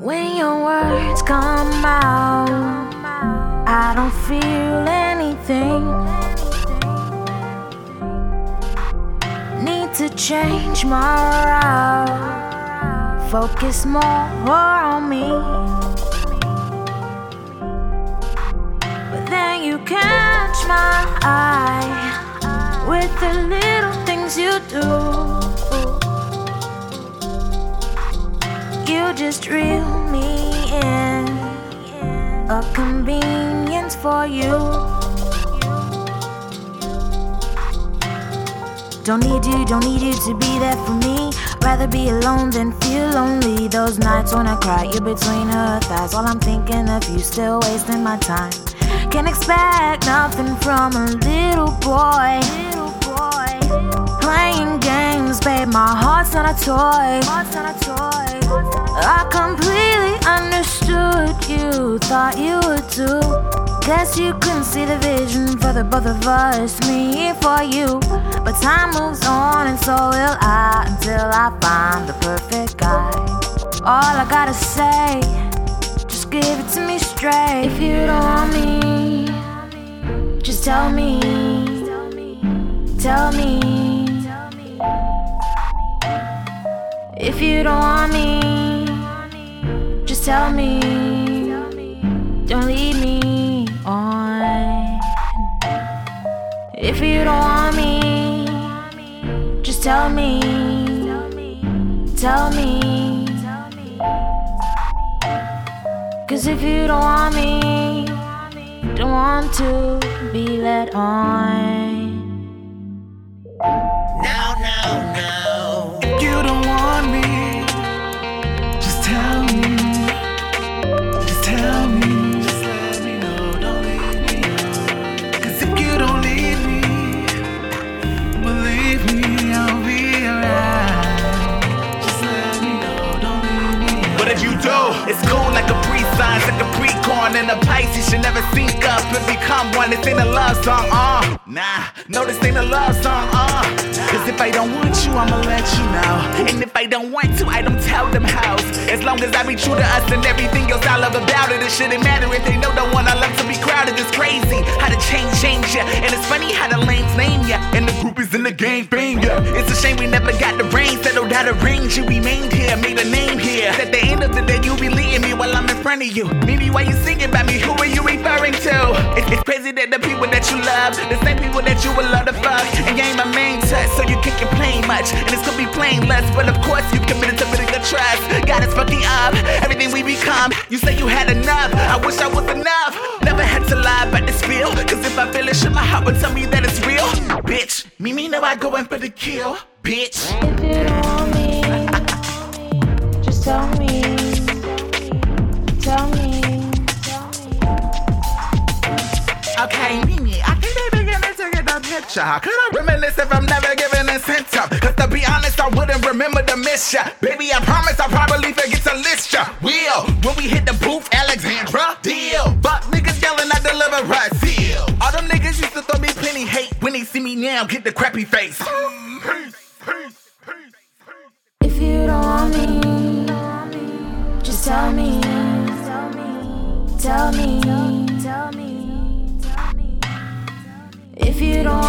When your words come out, I don't feel anything. Need to change my route, focus more on me. But then you catch my eye with the little things you do. Just reel me in, a convenience for you. Don't need you, don't need you to be there for me. Rather be alone than feel lonely. Those nights when I cry, you're between her thighs. While I'm thinking of you, still wasting my time. Can't expect nothing from a little boy. Heart's not a toy. I completely understood you, thought you would too. Guess you couldn't see the vision for the both of us, me for you. But time moves on, and so will I until I find the perfect guy. All I gotta say, just give it to me straight. If you don't want me, just tell me. Tell me. If you don't want me, just tell me. Don't lead me on. If you don't want me, just tell me. Tell me. Cause if you don't want me, don't want to be led on. No, no, no. It's cool like a pre sign, like a pre corn and a Pisces should never sync up and become one. This ain't a love song, uh. Nah, no, this ain't a love song, uh. Cause if I don't want you, I'ma let you know. And if I don't want to, I don't tell them how. As long as I be true to us and everything else I love about it, it shouldn't matter if they know the one I love to be crowded. It's crazy how the change change ya. And it's funny how the lanes name ya. And the group is in the game fame ya. It's a shame we never got the rain settled out of range. You remained here, made a name here. At the end of the day, front of you. Why you singing about me? Who are you referring to? It's, it's crazy that the people that you love, the same people that you would love to fuck, and you ain't my main touch, so you can't complain much. And it's gonna be plain less, but of course you committed to building the trust. God is fucking up everything we become. You say you had enough, I wish I was enough. Never had to lie about this feel, cause if I feel it, shit, my heart would tell me that it's real. Bitch, me me I go in for the kill. Bitch. If you want me, just tell me. How could I reminisce if I'm never given a sense of? Cause to be honest, I wouldn't remember the miss ya. Baby, I promise I'll probably forget to list ya. Will, when we hit the booth, Alexandra, deal. But niggas yelling, I deliver right seal. All them niggas used to throw me plenty hate. When they see me now, get the crappy face. Peace, peace, peace. If you don't want me, just tell me. Tell me. Tell me. Tell me. If you don't